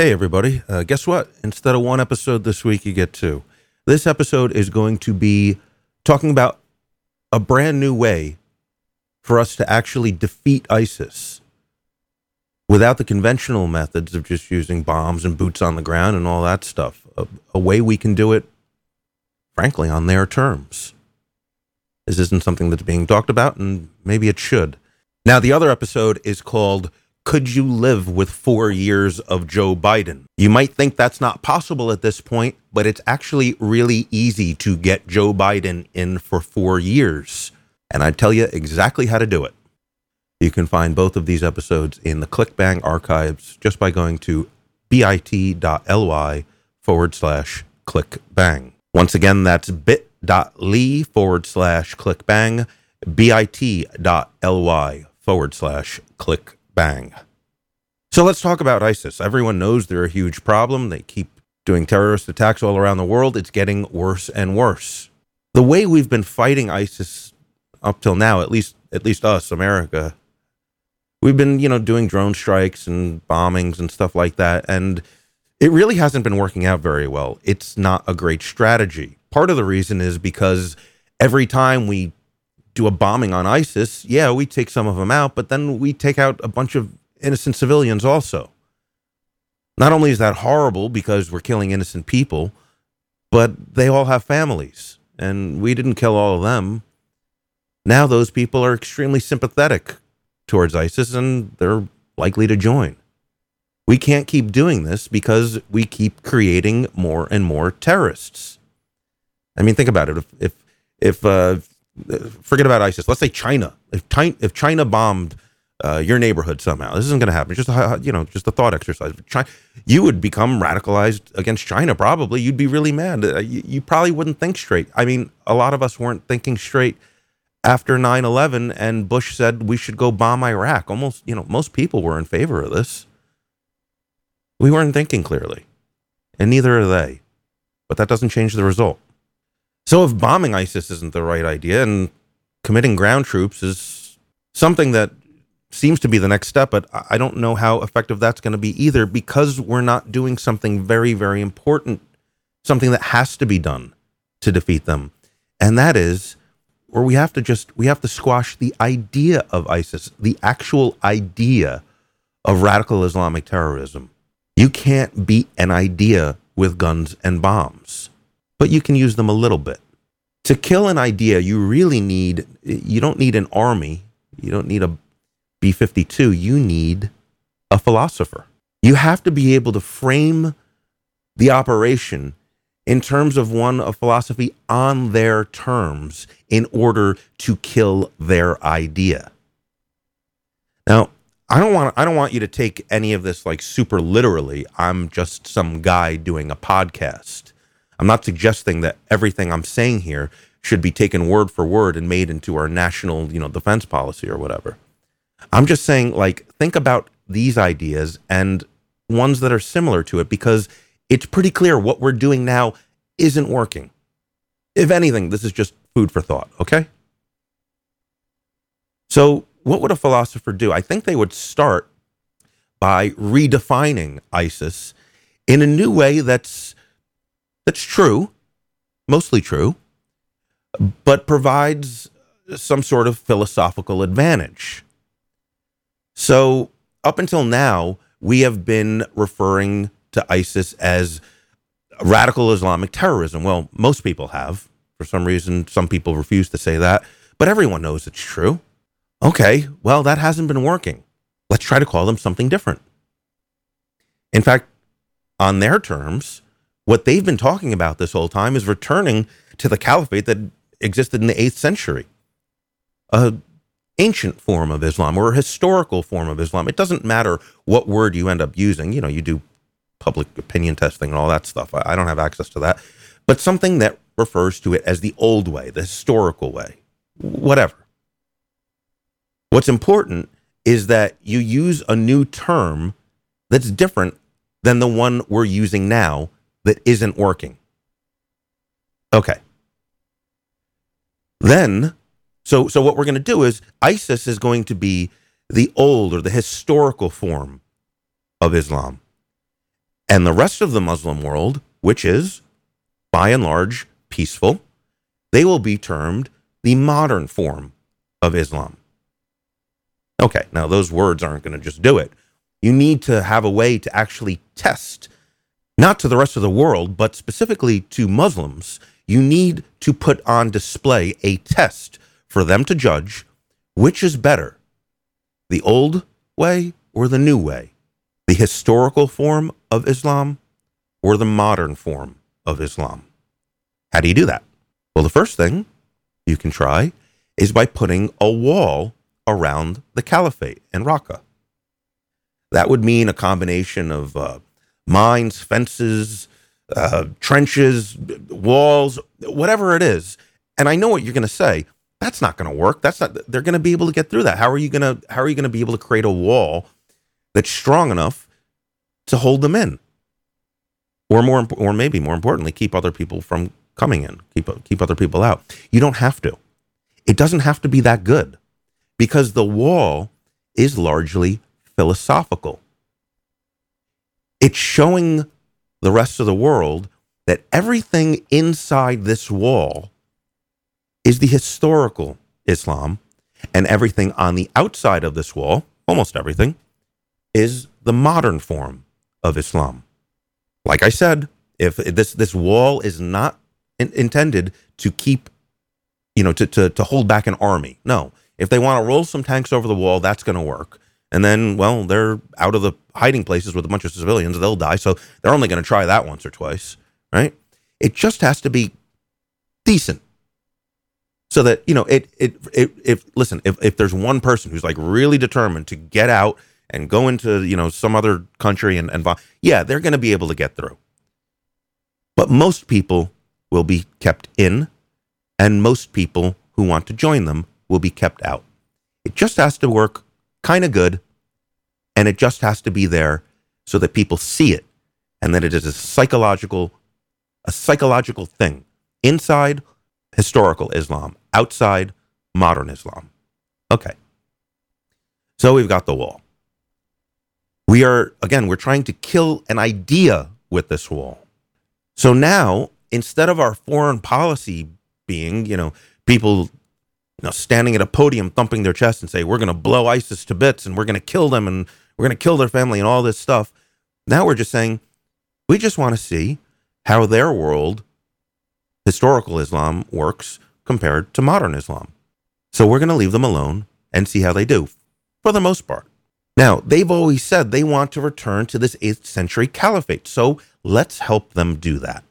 Hey, everybody. Uh, guess what? Instead of one episode this week, you get two. This episode is going to be talking about a brand new way for us to actually defeat ISIS without the conventional methods of just using bombs and boots on the ground and all that stuff. A, a way we can do it, frankly, on their terms. This isn't something that's being talked about, and maybe it should. Now, the other episode is called could you live with four years of Joe Biden? You might think that's not possible at this point, but it's actually really easy to get Joe Biden in for four years. And I tell you exactly how to do it. You can find both of these episodes in the ClickBang archives just by going to bit.ly forward slash clickbang. Once again, that's bit.ly forward slash clickbang, bit.ly forward slash clickbang bang. So let's talk about ISIS. Everyone knows they're a huge problem. They keep doing terrorist attacks all around the world. It's getting worse and worse. The way we've been fighting ISIS up till now, at least at least us, America, we've been, you know, doing drone strikes and bombings and stuff like that. And it really hasn't been working out very well. It's not a great strategy. Part of the reason is because every time we do a bombing on ISIS, yeah, we take some of them out, but then we take out a bunch of innocent civilians also. Not only is that horrible because we're killing innocent people, but they all have families, and we didn't kill all of them. Now those people are extremely sympathetic towards ISIS and they're likely to join. We can't keep doing this because we keep creating more and more terrorists. I mean, think about it. If if if uh, forget about ISIS. Let's say China. If China, if China bombed uh, your neighborhood somehow, this isn't going to happen. It's just a, you know, just a thought exercise. China, you would become radicalized against China. Probably, you'd be really mad. Uh, you, you, probably wouldn't think straight. I mean, a lot of us weren't thinking straight after 9-11 and Bush said we should go bomb Iraq. Almost, you know, most people were in favor of this. We weren't thinking clearly, and neither are they. But that doesn't change the result. So if bombing ISIS isn't the right idea and committing ground troops is something that seems to be the next step, but I don't know how effective that's going to be either because we're not doing something very, very important, something that has to be done to defeat them. And that is where we have to just we have to squash the idea of ISIS, the actual idea of radical Islamic terrorism. You can't beat an idea with guns and bombs but you can use them a little bit. To kill an idea, you really need, you don't need an army. You don't need a B 52. You need a philosopher. You have to be able to frame the operation in terms of one of philosophy on their terms in order to kill their idea. Now, I don't want I don't want you to take any of this like super literally. I'm just some guy doing a podcast. I'm not suggesting that everything I'm saying here should be taken word for word and made into our national, you know, defense policy or whatever. I'm just saying, like, think about these ideas and ones that are similar to it because it's pretty clear what we're doing now isn't working. If anything, this is just food for thought, okay? So, what would a philosopher do? I think they would start by redefining ISIS in a new way that's that's true, mostly true, but provides some sort of philosophical advantage. So, up until now, we have been referring to ISIS as radical Islamic terrorism. Well, most people have. For some reason, some people refuse to say that, but everyone knows it's true. Okay, well, that hasn't been working. Let's try to call them something different. In fact, on their terms, what they've been talking about this whole time is returning to the caliphate that existed in the 8th century. A ancient form of Islam or a historical form of Islam. It doesn't matter what word you end up using. You know, you do public opinion testing and all that stuff. I don't have access to that. But something that refers to it as the old way, the historical way, whatever. What's important is that you use a new term that's different than the one we're using now that isn't working. Okay. Then, so so what we're going to do is ISIS is going to be the old or the historical form of Islam. And the rest of the Muslim world, which is by and large peaceful, they will be termed the modern form of Islam. Okay, now those words aren't going to just do it. You need to have a way to actually test, not to the rest of the world, but specifically to Muslims. You need to put on display a test for them to judge which is better, the old way or the new way, the historical form of Islam or the modern form of Islam. How do you do that? Well, the first thing you can try is by putting a wall around the caliphate in Raqqa. That would mean a combination of uh, mines, fences, uh, trenches, walls, whatever it is. And I know what you're going to say. That's not going to work. That's not. They're going to be able to get through that. How are you going to? How are you going to be able to create a wall that's strong enough to hold them in, or more, or maybe more importantly, keep other people from coming in, keep keep other people out. You don't have to. It doesn't have to be that good because the wall is largely philosophical. It's showing the rest of the world that everything inside this wall is the historical Islam, and everything on the outside of this wall, almost everything, is the modern form of Islam. Like I said, if this this wall is not in, intended to keep you know, to, to, to hold back an army. No. If they want to roll some tanks over the wall, that's going to work. And then, well, they're out of the hiding places with a bunch of civilians. They'll die. So they're only going to try that once or twice, right? It just has to be decent. So that, you know, it, it, it, if, listen, if, if there's one person who's like really determined to get out and go into, you know, some other country and, and yeah, they're going to be able to get through. But most people will be kept in and most people who want to join them will be kept out. It just has to work kind of good, and it just has to be there so that people see it and that it is a psychological a psychological thing. Inside historical Islam, outside modern Islam. Okay. So we've got the wall. We are again, we're trying to kill an idea with this wall. So now, instead of our foreign policy being, you know, people you know, standing at a podium thumping their chest and say, we're going to blow ISIS to bits and we're going to kill them and we're going to kill their family and all this stuff. Now we're just saying, we just want to see how their world, historical Islam, works compared to modern Islam. So we're going to leave them alone and see how they do for the most part. Now, they've always said they want to return to this 8th century caliphate. So let's help them do that.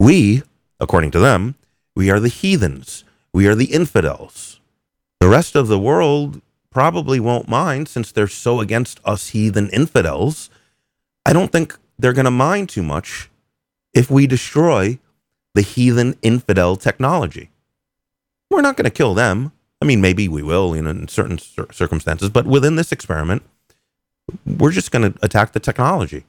We, according to them, we are the heathens. We are the infidels. The rest of the world probably won't mind since they're so against us heathen infidels. I don't think they're going to mind too much if we destroy the heathen infidel technology. We're not going to kill them. I mean, maybe we will you know, in certain circumstances, but within this experiment, we're just going to attack the technology.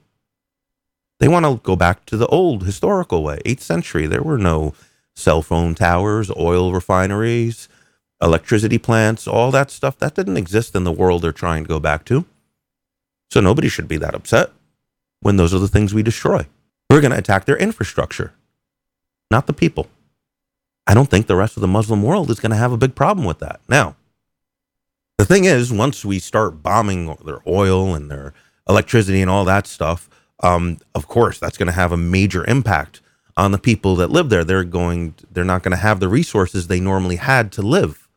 They want to go back to the old historical way, 8th century. There were no cell phone towers, oil refineries, electricity plants, all that stuff. That didn't exist in the world they're trying to go back to. So nobody should be that upset when those are the things we destroy. We're going to attack their infrastructure, not the people. I don't think the rest of the Muslim world is going to have a big problem with that. Now, the thing is, once we start bombing their oil and their electricity and all that stuff, um, of course, that's going to have a major impact on the people that live there. They're going, they're not going to have the resources they normally had to live.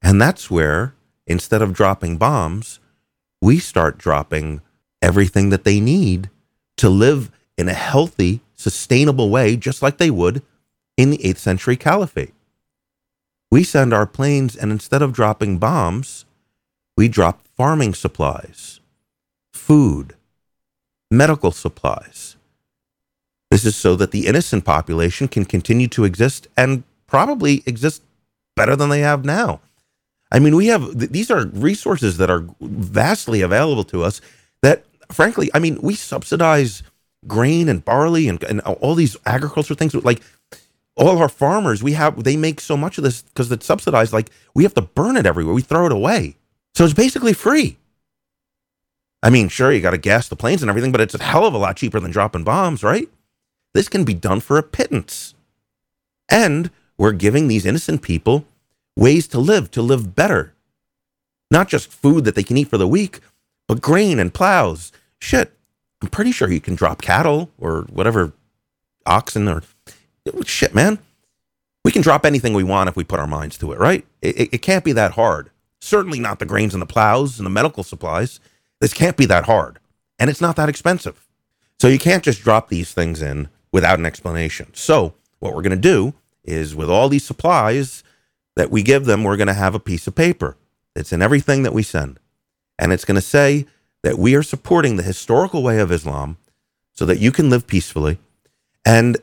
And that's where, instead of dropping bombs, we start dropping everything that they need to live in a healthy, sustainable way, just like they would in the 8th century caliphate. We send our planes, and instead of dropping bombs, we drop farming supplies, food, medical supplies this is so that the innocent population can continue to exist and probably exist better than they have now. I mean, we have these are resources that are vastly available to us that, frankly, I mean, we subsidize grain and barley and, and all these agriculture things. Like all our farmers, we have, they make so much of this because it's subsidized. Like we have to burn it everywhere. We throw it away. So it's basically free. I mean, sure, you got to gas the planes and everything, but it's a hell of a lot cheaper than dropping bombs, right? This can be done for a pittance. And we're giving these innocent people ways to live, to live better. Not just food that they can eat for the week, but grain and plows. Shit, I'm pretty sure you can drop cattle or whatever, oxen or shit, man. We can drop anything we want if we put our minds to it, right? It, it can't be that hard. Certainly not the grains and the plows and the medical supplies. This can't be that hard. And it's not that expensive. So you can't just drop these things in without an explanation. So what we're going to do is with all these supplies that we give them, we're going to have a piece of paper. It's in everything that we send. And it's going to say that we are supporting the historical way of Islam so that you can live peacefully and,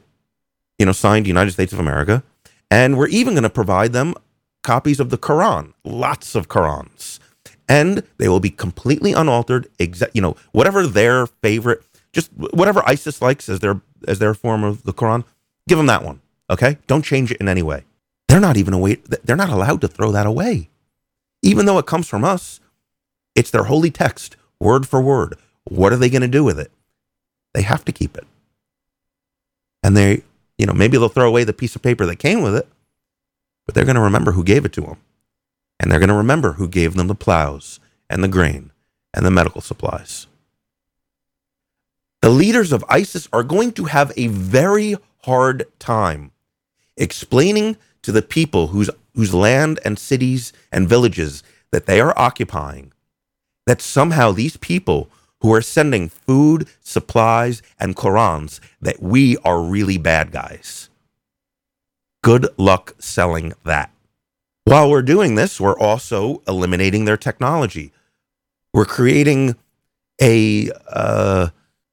you know, signed United States of America. And we're even going to provide them copies of the Quran, lots of Qurans and they will be completely unaltered. Exact, you know, whatever their favorite, just whatever ISIS likes as their as their form of the Quran, give them that one. Okay, don't change it in any way. They're not even away. They're not allowed to throw that away, even though it comes from us. It's their holy text, word for word. What are they going to do with it? They have to keep it, and they, you know, maybe they'll throw away the piece of paper that came with it, but they're going to remember who gave it to them. And they're going to remember who gave them the plows and the grain and the medical supplies. The leaders of ISIS are going to have a very hard time explaining to the people whose, whose land and cities and villages that they are occupying that somehow these people who are sending food, supplies, and Qurans, that we are really bad guys. Good luck selling that. While we're doing this, we're also eliminating their technology. We're creating a, uh,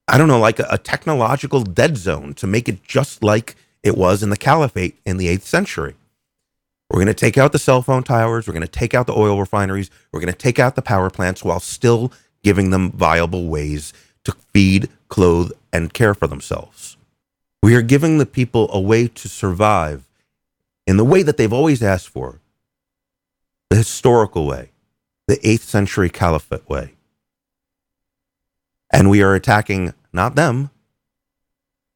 I don't know, like a, a technological dead zone to make it just like it was in the caliphate in the 8th century. We're going to take out the cell phone towers. We're going to take out the oil refineries. We're going to take out the power plants while still giving them viable ways to feed, clothe, and care for themselves. We are giving the people a way to survive in the way that they've always asked for the historical way, the 8th century caliphate way. And we are attacking not them,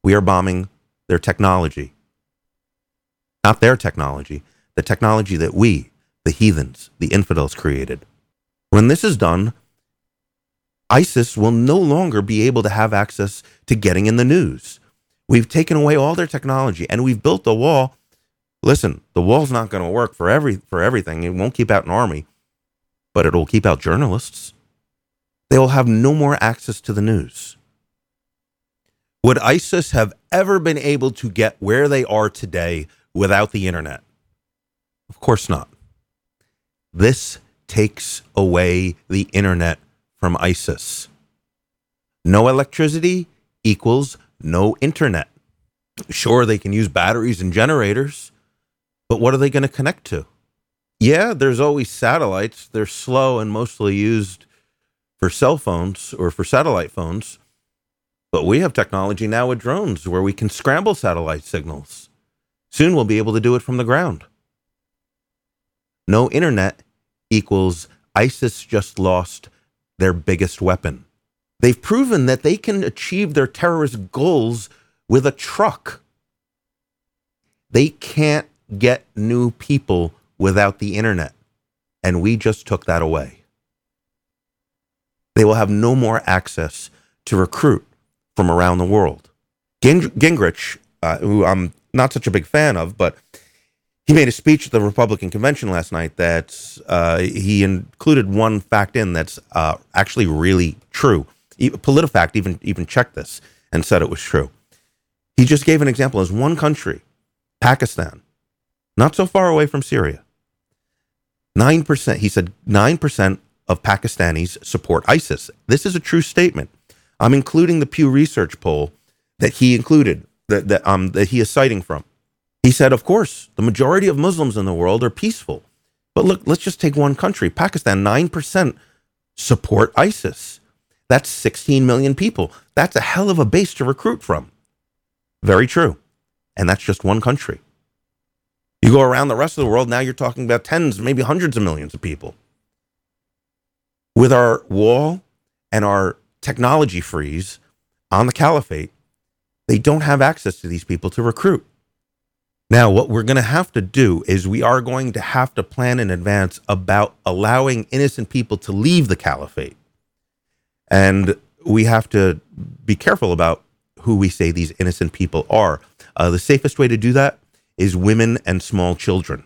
we are bombing their technology. Not their technology, the technology that we, the heathens, the infidels, created. When this is done, ISIS will no longer be able to have access to getting in the news. We've taken away all their technology and we've built a wall listen, the wall's not going to work for every for everything. It won't keep out an army, but it'll keep out journalists. They will have no more access to the news. Would ISIS have ever been able to get where they are today without the internet? Of course not. This takes away the internet from ISIS. No electricity equals no internet. Sure, they can use batteries and generators, but what are they going to connect to? Yeah, there's always satellites. They're slow and mostly used for cell phones or for satellite phones. But we have technology now with drones where we can scramble satellite signals. Soon we'll be able to do it from the ground. No internet equals ISIS just lost their biggest weapon. They've proven that they can achieve their terrorist goals with a truck. They can't get new people without the internet. And we just took that away. They will have no more access to recruit from around the world. Gingrich, uh, who I'm not such a big fan of, but he made a speech at the Republican convention last night that uh, he included one fact in that's uh, actually really true. PolitiFact even even checked this and said it was true. He just gave an example as one country, Pakistan, not so far away from Syria. 9%, he said 9% of Pakistanis support ISIS. This is a true statement. I'm including the Pew Research poll that he included, that, that, um, that he is citing from. He said, of course, the majority of Muslims in the world are peaceful. But look, let's just take one country Pakistan, 9% support ISIS. That's 16 million people. That's a hell of a base to recruit from. Very true. And that's just one country. You go around the rest of the world, now you're talking about tens, maybe hundreds of millions of people. With our wall and our technology freeze on the caliphate, they don't have access to these people to recruit. Now, what we're going to have to do is we are going to have to plan in advance about allowing innocent people to leave the caliphate. And we have to be careful about who we say these innocent people are. Uh, the safest way to do that is women and small children.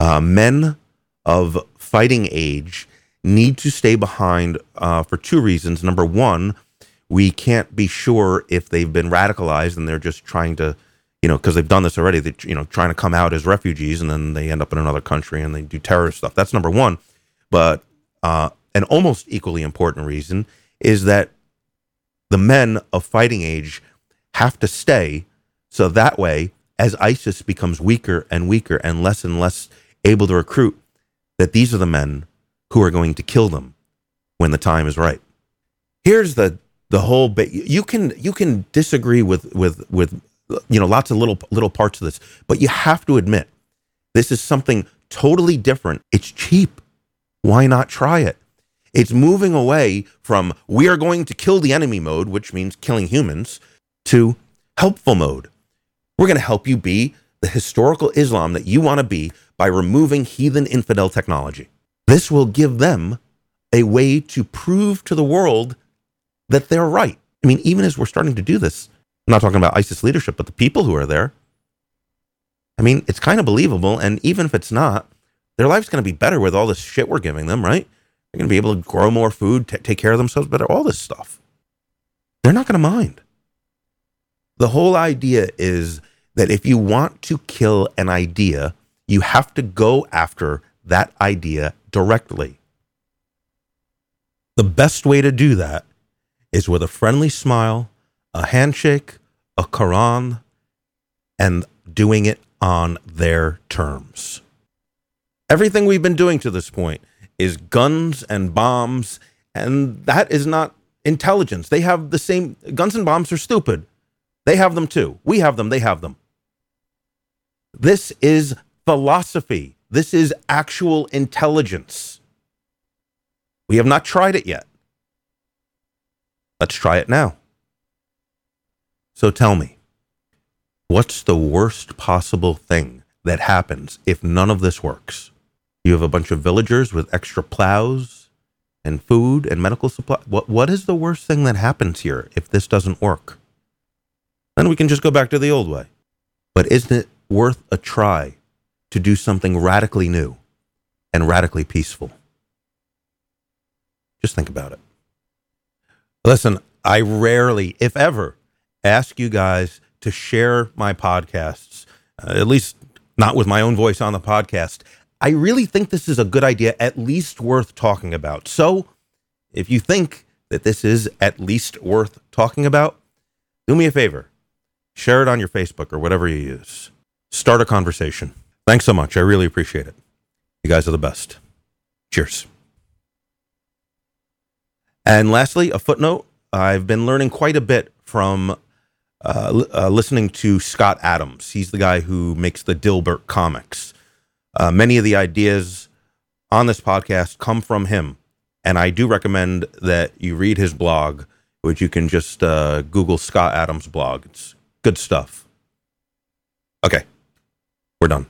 Uh, men of fighting age need to stay behind uh, for two reasons. Number one, we can't be sure if they've been radicalized and they're just trying to, you know, because they've done this already, they, you know, trying to come out as refugees and then they end up in another country and they do terrorist stuff. That's number one. But uh, an almost equally important reason is that the men of fighting age have to stay so that way as ISIS becomes weaker and weaker and less and less able to recruit, that these are the men who are going to kill them when the time is right. Here's the the whole bit. You can you can disagree with with with you know lots of little little parts of this, but you have to admit this is something totally different. It's cheap. Why not try it? It's moving away from we are going to kill the enemy mode, which means killing humans, to helpful mode. We're going to help you be the historical Islam that you want to be by removing heathen infidel technology. This will give them a way to prove to the world that they're right. I mean, even as we're starting to do this, I'm not talking about ISIS leadership, but the people who are there. I mean, it's kind of believable. And even if it's not, their life's going to be better with all this shit we're giving them, right? They're going to be able to grow more food, t- take care of themselves better, all this stuff. They're not going to mind. The whole idea is that if you want to kill an idea, you have to go after that idea directly. The best way to do that is with a friendly smile, a handshake, a Quran, and doing it on their terms. Everything we've been doing to this point is guns and bombs, and that is not intelligence. They have the same guns and bombs are stupid. They have them too. We have them, they have them. This is philosophy. This is actual intelligence. We have not tried it yet. Let's try it now. So tell me, what's the worst possible thing that happens if none of this works? You have a bunch of villagers with extra plows and food and medical supply. What, what is the worst thing that happens here if this doesn't work? Then we can just go back to the old way. But isn't it worth a try to do something radically new and radically peaceful? Just think about it. Listen, I rarely, if ever, ask you guys to share my podcasts, uh, at least not with my own voice on the podcast. I really think this is a good idea, at least worth talking about. So if you think that this is at least worth talking about, do me a favor share it on your Facebook or whatever you use. Start a conversation. Thanks so much. I really appreciate it. You guys are the best. Cheers. And lastly, a footnote I've been learning quite a bit from uh, uh, listening to Scott Adams. He's the guy who makes the Dilbert comics. Uh, many of the ideas on this podcast come from him. And I do recommend that you read his blog, which you can just uh, Google Scott Adams blog. It's good stuff. Okay, we're done.